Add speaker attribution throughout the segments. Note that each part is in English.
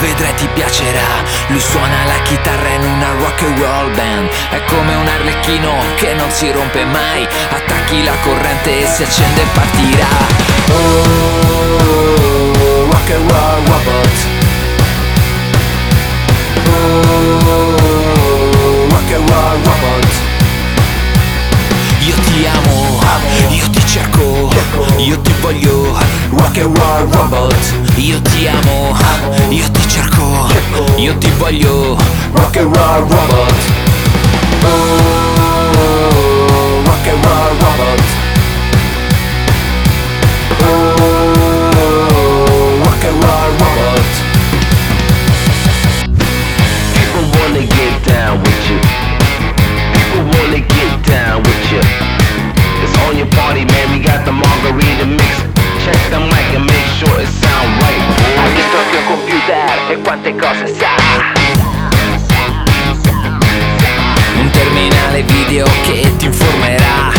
Speaker 1: vedrai ti piacerà. Lui suona la chitarra in una rock and roll band. È come un arlecchino che non si rompe mai. Attacchi la corrente e si accende e partirà. Oh, rock and roll io ti cerco, io ti voglio Rock and roll robot. Io ti amo, io ti cerco, io ti voglio Rock and roll robot
Speaker 2: quante cose sa.
Speaker 1: Un terminale video che ti informerà.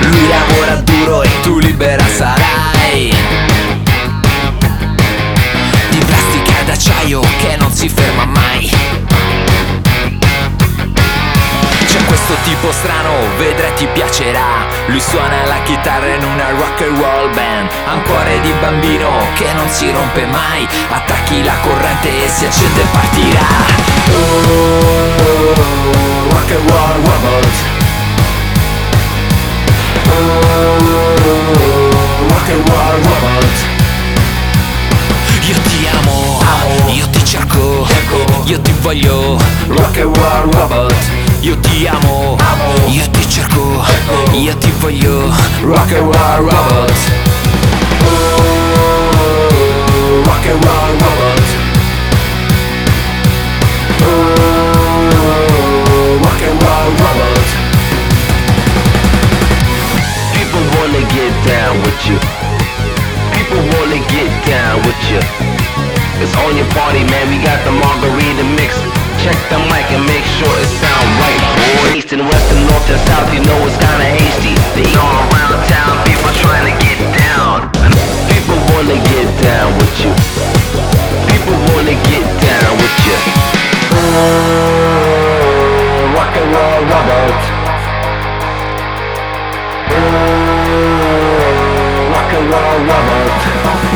Speaker 1: Lui lavora duro e tu libera sarai tipo strano, vedrai ti piacerà. Lui suona la chitarra in una rock and roll band. Ha un cuore di bambino che non si rompe mai. Attacchi la corrente e si accende e partirà. Oh, rock and roll robot. Oh, rock and roll robot. Io ti amo, io ti cerco, io ti voglio. Rock and roll robot Io ti amo, io ti cerco, io ti voglio Rock and roll robot Oh, rock and roll Oh, rock and roll
Speaker 3: People wanna get down with you. People wanna get down with you. It's on your party, man. We got the margarita mix. Check the mic and make sure it sound right. Boy, east and west and north and south, you know it's kinda hasty. They all around town, people trying to get down. People wanna get down with you. People wanna get down with you.
Speaker 1: Oh, rock and roll robot Oh, uh, rock and roll robot